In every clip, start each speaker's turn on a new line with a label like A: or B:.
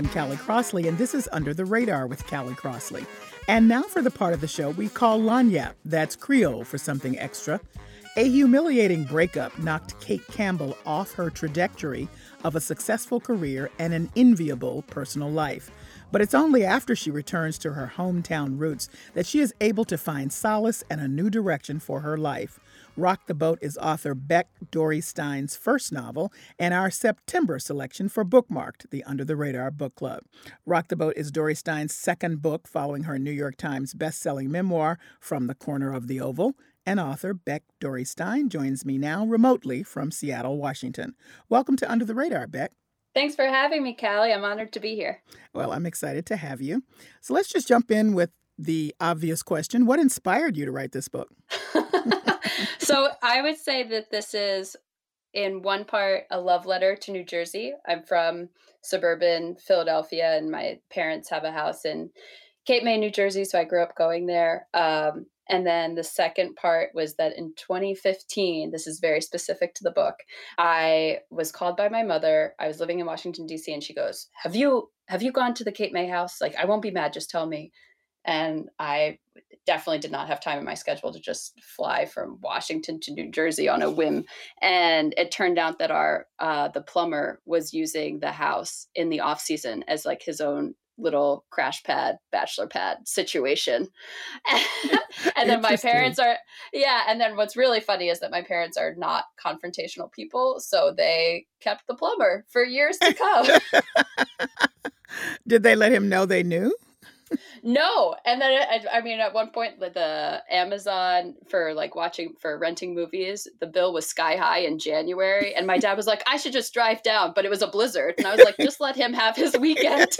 A: I'm Callie Crossley, and this is Under the Radar with Callie Crossley. And now for the part of the show we call Lagniappe, that's Creole for something extra. A humiliating breakup knocked Kate Campbell off her trajectory of a successful career and an enviable personal life. But it's only after she returns to her hometown roots that she is able to find solace and a new direction for her life. Rock the Boat is author Beck Dorey Stein's first novel and our September selection for Bookmarked, the Under the Radar Book Club. Rock the Boat is Dorey Stein's second book following her New York Times best-selling memoir From the Corner of the Oval. And author Beck Dorey Stein joins me now remotely from Seattle, Washington. Welcome to Under the Radar, Beck.
B: Thanks for having me, Callie. I'm honored to be here.
A: Well, I'm excited to have you. So let's just jump in with the obvious question What inspired you to write this book?
B: so I would say that this is, in one part, a love letter to New Jersey. I'm from suburban Philadelphia, and my parents have a house in Cape May, New Jersey. So I grew up going there. Um, and then the second part was that in 2015, this is very specific to the book, I was called by my mother. I was living in Washington, D.C., and she goes, Have you have you gone to the Cape May house? Like, I won't be mad, just tell me. And I definitely did not have time in my schedule to just fly from Washington to New Jersey on a whim. And it turned out that our uh, the plumber was using the house in the off season as like his own little crash pad bachelor pad situation. And then my parents are yeah and then what's really funny is that my parents are not confrontational people so they kept the plumber for years to come.
A: Did they let him know they knew
B: no and then I, I, mean at one point with the amazon for like watching for renting movies the bill was sky high in january and my dad was like i should just drive down but it was a blizzard and i was like just let him have his weekend.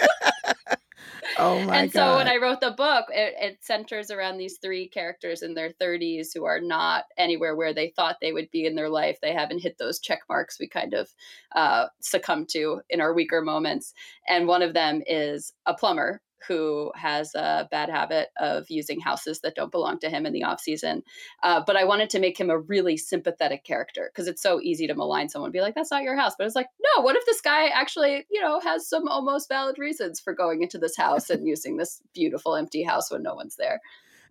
A: Oh my
B: and so when i wrote the book it, it centers around these three characters in their 30s who are not anywhere where they thought they would be in their life. They haven't hit those check marks we kind of uh, succumb to in our weaker moments. And one of them is a plumber who has a bad habit of using houses that don't belong to him in the off season. Uh, but I wanted to make him a really sympathetic character because it's so easy to malign someone, be like, "That's not your house." But it's like, no. What if this guy actually, you know, has some almost valid reasons for going into this house and using this beautiful empty house when no one's there?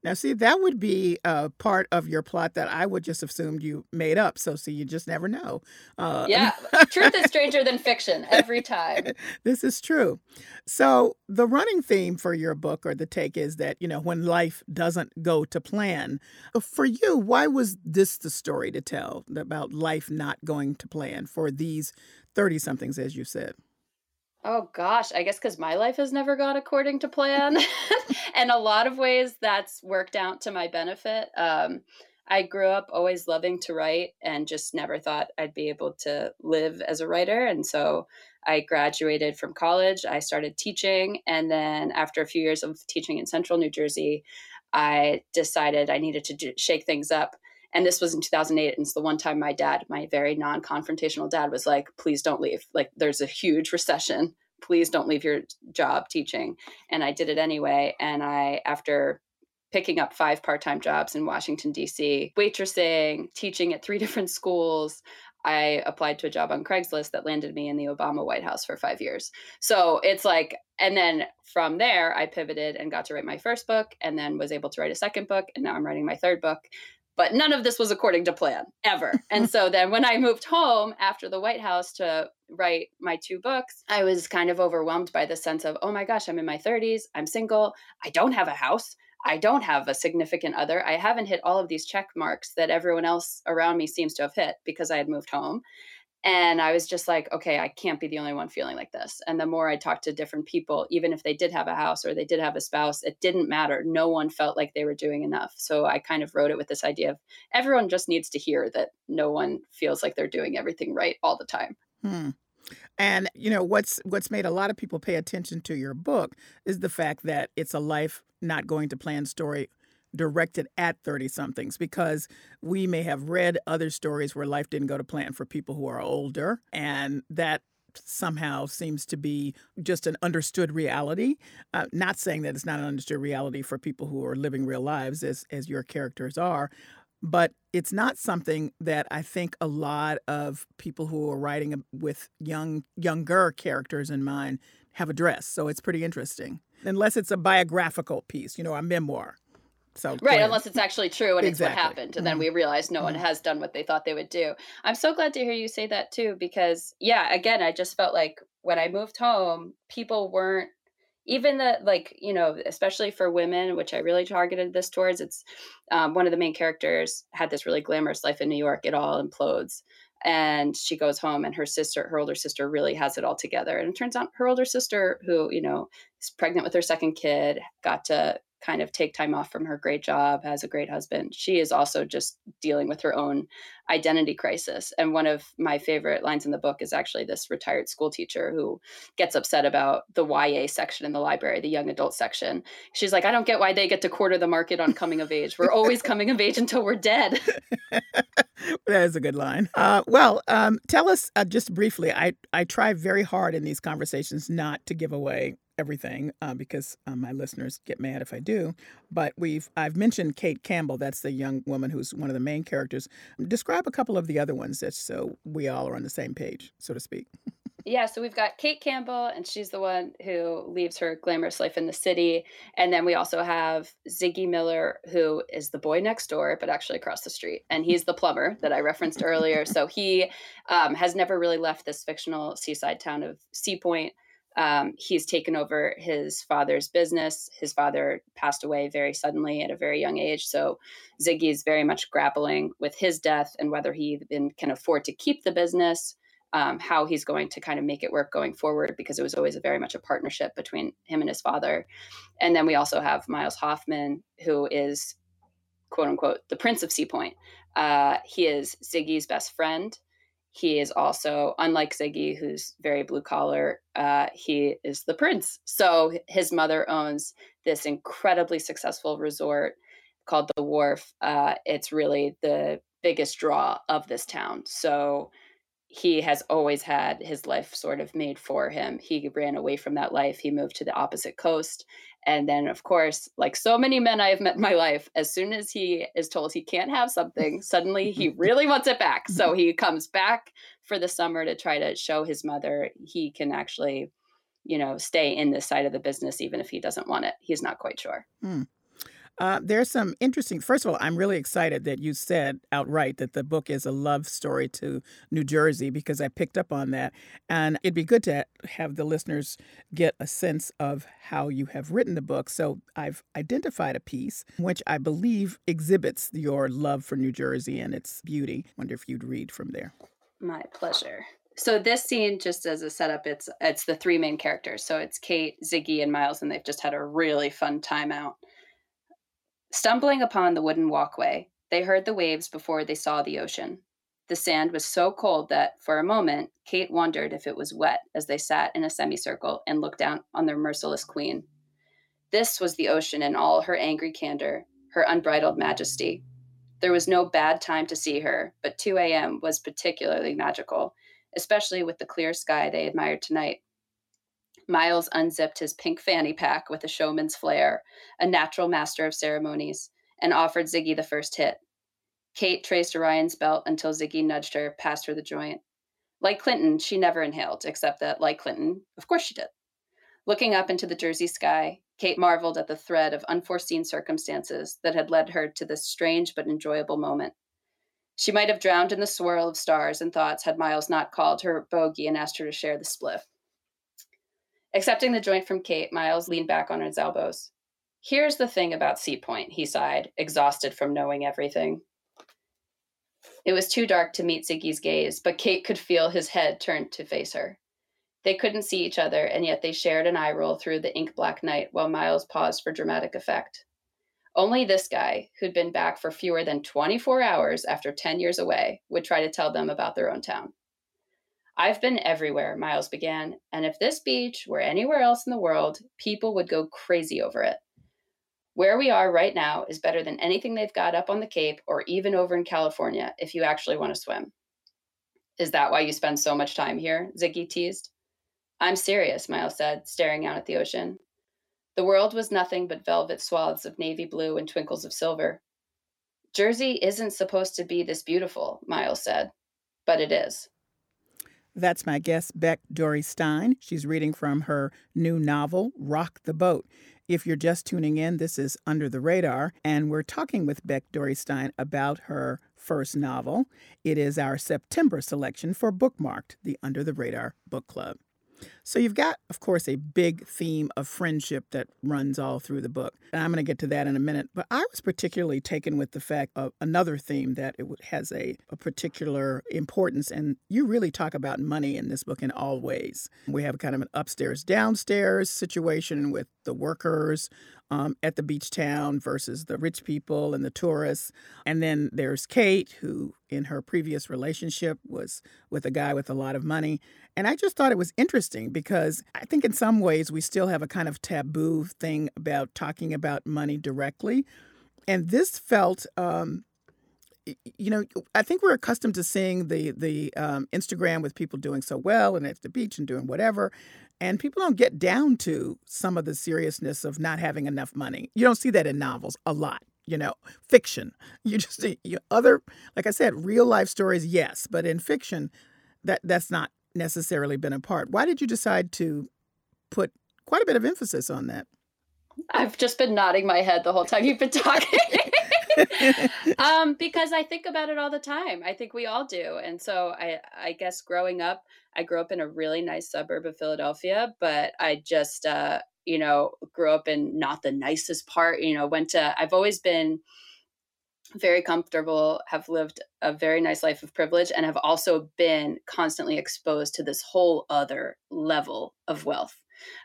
A: Now, see, that would be a part of your plot that I would just assumed you made up. So, see, you just never know.
B: Uh, yeah, truth is stranger than fiction every time.
A: this is true. So, the running theme for your book or the take is that, you know, when life doesn't go to plan. Uh, for you, why was this the story to tell about life not going to plan for these 30 somethings, as you said?
B: Oh gosh, I guess because my life has never gone according to plan. and a lot of ways that's worked out to my benefit. Um, I grew up always loving to write and just never thought I'd be able to live as a writer. And so I graduated from college, I started teaching. And then after a few years of teaching in central New Jersey, I decided I needed to do, shake things up and this was in 2008 and it's the one time my dad my very non-confrontational dad was like please don't leave like there's a huge recession please don't leave your job teaching and i did it anyway and i after picking up five part-time jobs in washington d.c waitressing teaching at three different schools I applied to a job on Craigslist that landed me in the Obama White House for five years. So it's like, and then from there, I pivoted and got to write my first book and then was able to write a second book. And now I'm writing my third book. But none of this was according to plan ever. and so then when I moved home after the White House to write my two books, I was kind of overwhelmed by the sense of, oh my gosh, I'm in my 30s, I'm single, I don't have a house. I don't have a significant other. I haven't hit all of these check marks that everyone else around me seems to have hit because I had moved home. And I was just like, okay, I can't be the only one feeling like this. And the more I talked to different people, even if they did have a house or they did have a spouse, it didn't matter. No one felt like they were doing enough. So I kind of wrote it with this idea of everyone just needs to hear that no one feels like they're doing everything right all the time.
A: Hmm. And you know what's what's made a lot of people pay attention to your book is the fact that it's a life not going to plan story directed at 30 somethings because we may have read other stories where life didn't go to plan for people who are older and that somehow seems to be just an understood reality. Uh, not saying that it's not an understood reality for people who are living real lives as as your characters are, but it's not something that I think a lot of people who are writing with young younger characters in mind have addressed. So it's pretty interesting. Unless it's a biographical piece, you know, a memoir. So
B: right, unless it's actually true and exactly. it's what happened, and mm-hmm. then we realize no mm-hmm. one has done what they thought they would do. I'm so glad to hear you say that too, because yeah, again, I just felt like when I moved home, people weren't even the like you know especially for women which i really targeted this towards it's um, one of the main characters had this really glamorous life in new york it all implodes and she goes home and her sister her older sister really has it all together and it turns out her older sister who you know is pregnant with her second kid got to kind of take time off from her great job, has a great husband. She is also just dealing with her own identity crisis. And one of my favorite lines in the book is actually this retired school teacher who gets upset about the YA section in the library, the young adult section. She's like, I don't get why they get to quarter the market on coming of age. We're always coming of age until we're dead.
A: that is a good line. Uh, well, um, tell us uh, just briefly. I, I try very hard in these conversations not to give away everything uh, because uh, my listeners get mad if I do. But we've I've mentioned Kate Campbell. That's the young woman who's one of the main characters. Describe a couple of the other ones, just so we all are on the same page, so to speak.
B: yeah, so we've got Kate Campbell, and she's the one who leaves her glamorous life in the city. And then we also have Ziggy Miller, who is the boy next door, but actually across the street. And he's the plumber that I referenced earlier. So he um, has never really left this fictional seaside town of Sea Point um, he's taken over his father's business. His father passed away very suddenly at a very young age. So Ziggy is very much grappling with his death and whether he even can afford to keep the business, um, how he's going to kind of make it work going forward, because it was always very much a partnership between him and his father. And then we also have Miles Hoffman, who is quote unquote the prince of Sea Point. Uh, he is Ziggy's best friend he is also unlike ziggy who's very blue collar uh, he is the prince. So his mother owns this incredibly successful resort called the wharf. Uh, it's really the biggest draw of this town. So he has always had his life sort of made for him. He ran away from that life. He moved to the opposite coast and then, of course, like so many men I have met in my life, as soon as he is told he can't have something, suddenly he really wants it back. So he comes back for the summer to try to show his mother he can actually, you know, stay in this side of the business, even if he doesn't want it. He's not quite sure.
A: Hmm. Uh, there's some interesting. First of all, I'm really excited that you said outright that the book is a love story to New Jersey because I picked up on that, and it'd be good to have the listeners get a sense of how you have written the book. So I've identified a piece which I believe exhibits your love for New Jersey and its beauty. Wonder if you'd read from there.
B: My pleasure. So this scene, just as a setup, it's it's the three main characters. So it's Kate, Ziggy, and Miles, and they've just had a really fun time out. Stumbling upon the wooden walkway, they heard the waves before they saw the ocean. The sand was so cold that, for a moment, Kate wondered if it was wet as they sat in a semicircle and looked down on their merciless queen. This was the ocean in all her angry candor, her unbridled majesty. There was no bad time to see her, but 2 a.m. was particularly magical, especially with the clear sky they admired tonight. Miles unzipped his pink fanny pack with a showman's flair, a natural master of ceremonies, and offered Ziggy the first hit. Kate traced Orion's belt until Ziggy nudged her past her the joint. Like Clinton, she never inhaled, except that, like Clinton, of course she did. Looking up into the Jersey sky, Kate marveled at the thread of unforeseen circumstances that had led her to this strange but enjoyable moment. She might have drowned in the swirl of stars and thoughts had Miles not called her bogey and asked her to share the spliff. Accepting the joint from Kate, Miles leaned back on his elbows. Here's the thing about Sea Point, he sighed, exhausted from knowing everything. It was too dark to meet Ziggy's gaze, but Kate could feel his head turned to face her. They couldn't see each other, and yet they shared an eye roll through the ink black night while Miles paused for dramatic effect. Only this guy, who'd been back for fewer than 24 hours after 10 years away, would try to tell them about their own town. I've been everywhere, Miles began, and if this beach were anywhere else in the world, people would go crazy over it. Where we are right now is better than anything they've got up on the Cape or even over in California if you actually want to swim. Is that why you spend so much time here? Ziggy teased. I'm serious, Miles said, staring out at the ocean. The world was nothing but velvet swaths of navy blue and twinkles of silver. Jersey isn't supposed to be this beautiful, Miles said, but it is.
A: That's my guest, Beck Dorey Stein. She's reading from her new novel, Rock the Boat. If you're just tuning in, this is Under the Radar, and we're talking with Beck Dorey Stein about her first novel. It is our September selection for Bookmarked, the Under the Radar Book Club. So you've got, of course, a big theme of friendship that runs all through the book. And I'm going to get to that in a minute. But I was particularly taken with the fact of another theme that it has a, a particular importance. And you really talk about money in this book in all ways. We have kind of an upstairs downstairs situation with the workers um, at the beach town versus the rich people and the tourists. And then there's Kate, who in her previous relationship was with a guy with a lot of money. And I just thought it was interesting because I think in some ways we still have a kind of taboo thing about talking about money directly. And this felt, um, you know, I think we're accustomed to seeing the the um, Instagram with people doing so well and at the beach and doing whatever, and people don't get down to some of the seriousness of not having enough money. You don't see that in novels a lot, you know, fiction. You just other, like I said, real life stories, yes, but in fiction, that that's not necessarily been a part. Why did you decide to put quite a bit of emphasis on that?
B: I've just been nodding my head the whole time you've been talking. um, because I think about it all the time. I think we all do. And so I, I guess growing up, I grew up in a really nice suburb of Philadelphia, but I just, uh, you know, grew up in not the nicest part. You know, went to, I've always been very comfortable, have lived a very nice life of privilege, and have also been constantly exposed to this whole other level of wealth.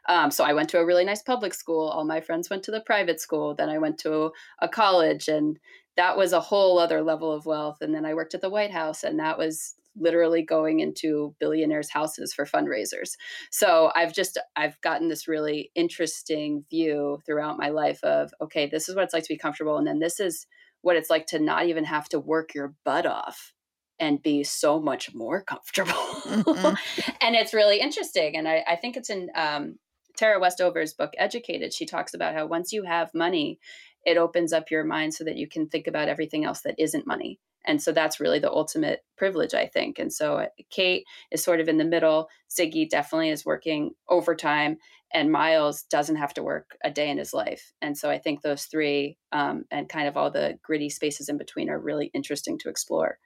B: Um, so I went to a really nice public school. All my friends went to the private school. Then I went to a college, and that was a whole other level of wealth. And then I worked at the White House, and that was literally going into billionaires' houses for fundraisers. So I've just I've gotten this really interesting view throughout my life of okay, this is what it's like to be comfortable, and then this is what it's like to not even have to work your butt off and be so much more comfortable. Mm-hmm. and it's really interesting. And I, I think it's in um, Tara Westover's book, Educated. She talks about how once you have money, it opens up your mind so that you can think about everything else that isn't money and so that's really the ultimate privilege i think. And so uh, kate is sort of in the middle. Ziggy definitely is working overtime and miles doesn't have to work a day in his life. And so i think those three um, and kind of all the gritty spaces in between are really interesting to explore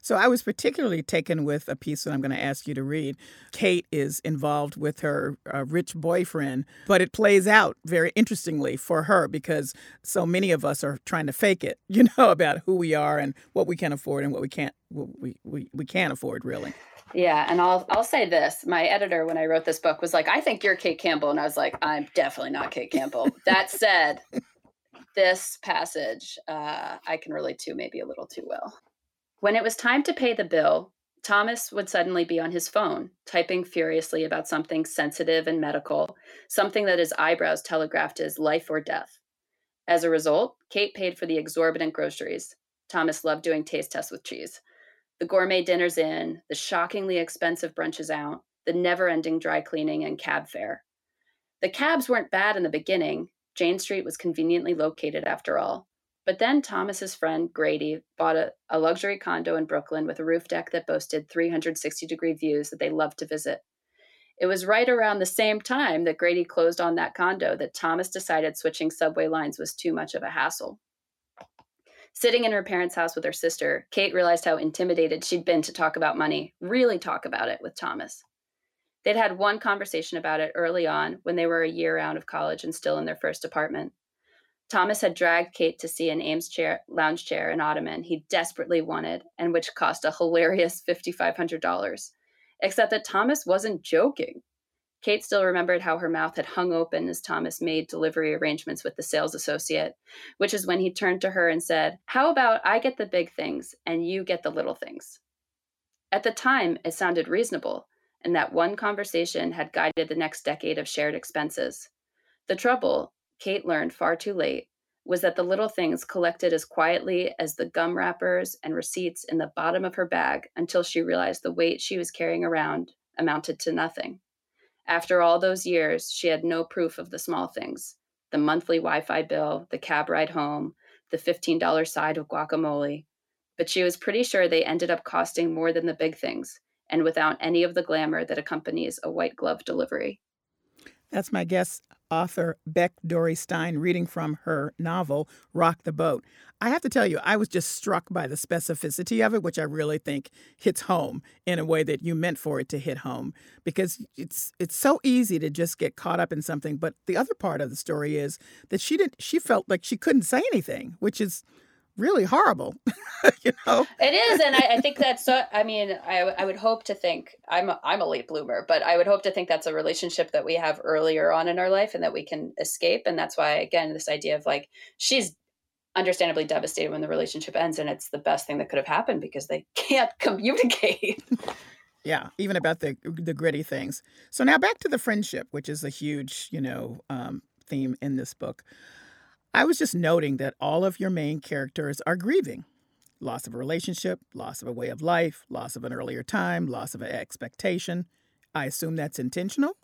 A: so I was particularly taken with a piece that I'm going to ask you to read. Kate is involved with her uh, rich boyfriend, but it plays out very interestingly for her because so many of us are trying to fake it, you know, about who we are and what we can afford and what we can't what we, we, we can't afford really.
B: Yeah, and I'll I'll say this. My editor when I wrote this book was like, "I think you're Kate Campbell." And I was like, "I'm definitely not Kate Campbell." that said, this passage uh, I can relate to maybe a little too well. When it was time to pay the bill, Thomas would suddenly be on his phone, typing furiously about something sensitive and medical, something that his eyebrows telegraphed as life or death. As a result, Kate paid for the exorbitant groceries. Thomas loved doing taste tests with cheese. The gourmet dinners in, the shockingly expensive brunches out, the never ending dry cleaning and cab fare. The cabs weren't bad in the beginning. Jane Street was conveniently located after all. But then Thomas's friend Grady bought a, a luxury condo in Brooklyn with a roof deck that boasted 360 degree views that they loved to visit. It was right around the same time that Grady closed on that condo that Thomas decided switching subway lines was too much of a hassle. Sitting in her parents' house with her sister, Kate realized how intimidated she'd been to talk about money, really talk about it with Thomas. They'd had one conversation about it early on when they were a year out of college and still in their first apartment. Thomas had dragged Kate to see an Eames chair, lounge chair and ottoman he desperately wanted and which cost a hilarious $5,500. Except that Thomas wasn't joking. Kate still remembered how her mouth had hung open as Thomas made delivery arrangements with the sales associate, which is when he turned to her and said, How about I get the big things and you get the little things? At the time, it sounded reasonable, and that one conversation had guided the next decade of shared expenses. The trouble, Kate learned far too late, was that the little things collected as quietly as the gum wrappers and receipts in the bottom of her bag until she realized the weight she was carrying around amounted to nothing. After all those years, she had no proof of the small things the monthly Wi Fi bill, the cab ride home, the $15 side of guacamole. But she was pretty sure they ended up costing more than the big things and without any of the glamour that accompanies a white glove delivery.
A: That's my guest author Beck Dorey Stein reading from her novel Rock the Boat. I have to tell you, I was just struck by the specificity of it, which I really think hits home in a way that you meant for it to hit home. Because it's it's so easy to just get caught up in something. But the other part of the story is that she didn't she felt like she couldn't say anything, which is really horrible. you know,
B: it is, and I, I think that's. So, I mean, I, I would hope to think I'm a, I'm a late bloomer, but I would hope to think that's a relationship that we have earlier on in our life and that we can escape. And that's why, again, this idea of like she's understandably devastated when the relationship ends, and it's the best thing that could have happened because they can't communicate.
A: Yeah, even about the the gritty things. So now back to the friendship, which is a huge, you know, um, theme in this book. I was just noting that all of your main characters are grieving loss of a relationship, loss of a way of life, loss of an earlier time, loss of an expectation. I assume that's intentional.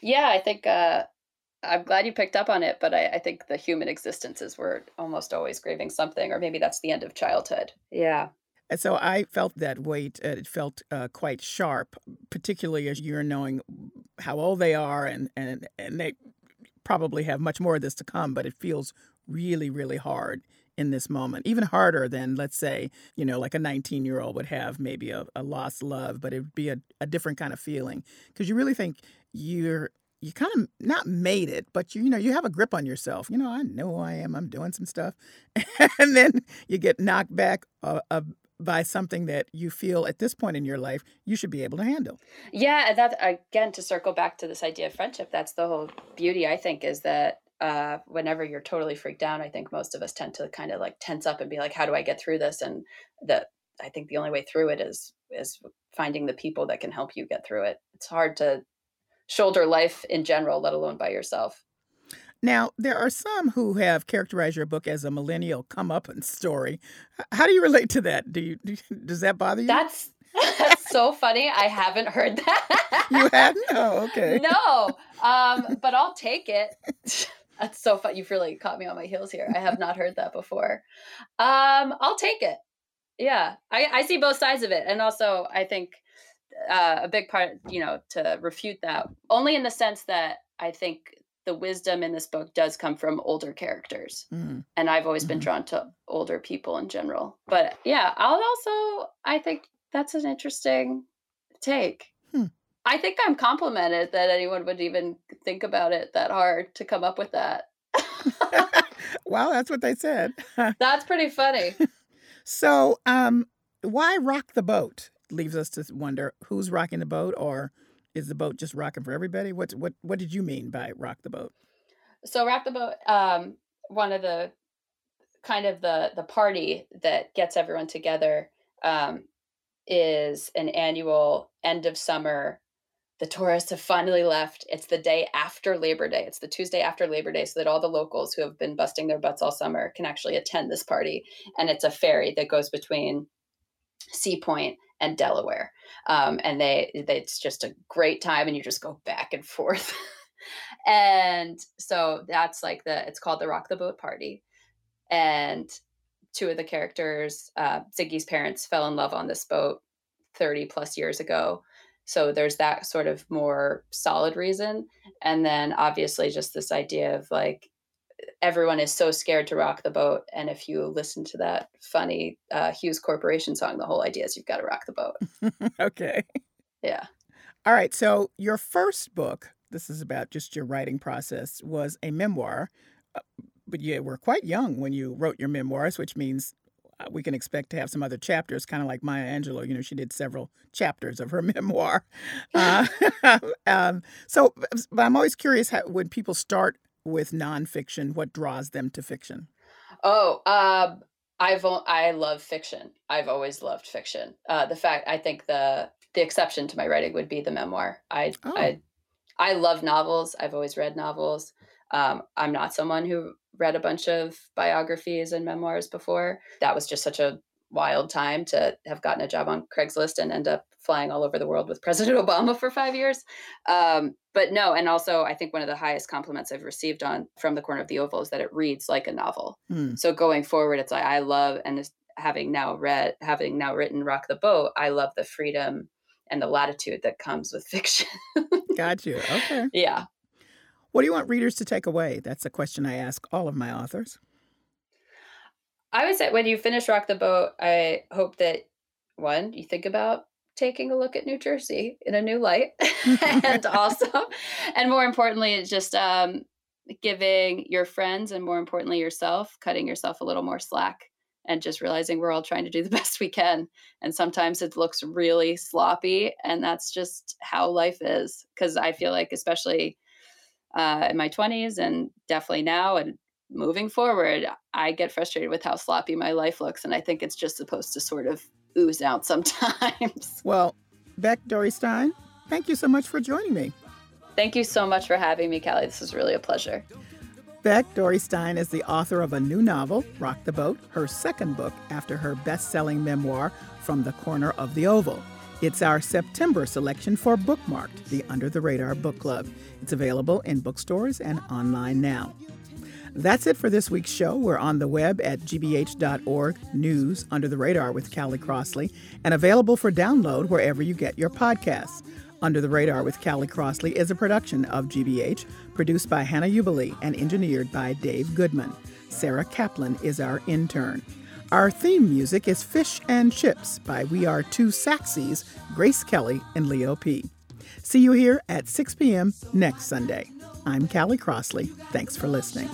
B: Yeah, I think uh, I'm glad you picked up on it, but I, I think the human existences were almost always grieving something, or maybe that's the end of childhood. Yeah.
A: And so I felt that weight. Uh, it felt uh, quite sharp, particularly as you're knowing how old they are, and and and they probably have much more of this to come, but it feels really, really hard in this moment, even harder than, let's say, you know, like a 19 year old would have maybe a, a lost love, but it would be a, a different kind of feeling because you really think you're you kind of not made it, but you, you know, you have a grip on yourself. You know, I know who I am. I'm doing some stuff. and then you get knocked back uh, uh, by something that you feel at this point in your life you should be able to handle.
B: Yeah, that again to circle back to this idea of friendship, that's the whole beauty I think is that uh, whenever you're totally freaked out, I think most of us tend to kind of like tense up and be like, "How do I get through this?" And that I think the only way through it is is finding the people that can help you get through it. It's hard to shoulder life in general, let alone by yourself.
A: Now, there are some who have characterized your book as a millennial comeuppance story. How do you relate to that? Do you, do, does that bother you?
B: That's that's so funny. I haven't heard that.
A: you hadn't? Oh, okay.
B: No, um, but I'll take it. That's so fun. You've really caught me on my heels here. I have not heard that before. Um, I'll take it. Yeah, I, I see both sides of it, and also I think uh, a big part, you know, to refute that only in the sense that I think the wisdom in this book does come from older characters. Mm. And I've always mm-hmm. been drawn to older people in general. But yeah, I'll also, I think that's an interesting take. Hmm. I think I'm complimented that anyone would even think about it that hard to come up with that.
A: well, that's what they said.
B: that's pretty funny.
A: so, um, why rock the boat? Leaves us to wonder who's rocking the boat or is the boat just rocking for everybody? What what what did you mean by rock the boat?
B: So rock the boat, um, one of the kind of the the party that gets everyone together um, is an annual end of summer. The tourists have finally left. It's the day after Labor Day. It's the Tuesday after Labor Day, so that all the locals who have been busting their butts all summer can actually attend this party. And it's a ferry that goes between Sea Point and Delaware. Um, and they, they, it's just a great time, and you just go back and forth. and so that's like the it's called the Rock the Boat Party, and two of the characters, uh, Ziggy's parents, fell in love on this boat thirty plus years ago. So there's that sort of more solid reason, and then obviously just this idea of like everyone is so scared to rock the boat. And if you listen to that funny uh, Hues Corporation song, the whole idea is you've got to rock the boat.
A: okay.
B: Yeah.
A: All right. So your first book, this is about just your writing process, was a memoir. Uh, but you were quite young when you wrote your memoirs, which means uh, we can expect to have some other chapters, kind of like Maya Angelou. You know, she did several chapters of her memoir. Uh, um, so, but I'm always curious how, when people start with nonfiction? What draws them to fiction?
B: Oh, um, I've I love fiction. I've always loved fiction. Uh, the fact I think the the exception to my writing would be the memoir. I oh. I I love novels. I've always read novels. Um, I'm not someone who read a bunch of biographies and memoirs before. That was just such a wild time to have gotten a job on Craigslist and end up flying all over the world with President Obama for five years. Um, but no, and also I think one of the highest compliments I've received on from the corner of the oval is that it reads like a novel. Hmm. So going forward, it's like I love and having now read, having now written Rock the Boat, I love the freedom and the latitude that comes with fiction.
A: Got you. Okay.
B: Yeah.
A: What do you want readers to take away? That's a question I ask all of my authors.
B: I would say when you finish Rock the Boat, I hope that one, you think about taking a look at New Jersey in a new light. and also, and more importantly, it's just um, giving your friends and more importantly yourself, cutting yourself a little more slack and just realizing we're all trying to do the best we can. And sometimes it looks really sloppy. And that's just how life is. Because I feel like, especially uh, in my 20s and definitely now and moving forward, I get frustrated with how sloppy my life looks. And I think it's just supposed to sort of ooze out sometimes.
A: Well, Beck Dorey Stein, thank you so much for joining me.
B: Thank you so much for having me, Callie. This is really a pleasure.
A: Beck Dorey Stein is the author of a new novel, Rock the Boat, her second book after her best selling memoir, From the Corner of the Oval. It's our September selection for Bookmarked, the Under the Radar Book Club. It's available in bookstores and online now. That's it for this week's show. We're on the web at gbh.org, news under the radar with Callie Crossley, and available for download wherever you get your podcasts. Under the Radar with Callie Crossley is a production of GBH, produced by Hannah Ubeli and engineered by Dave Goodman. Sarah Kaplan is our intern. Our theme music is Fish and Chips by We Are Two Saxies, Grace Kelly and Leo P. See you here at 6 p.m. next Sunday. I'm Callie Crossley. Thanks for listening.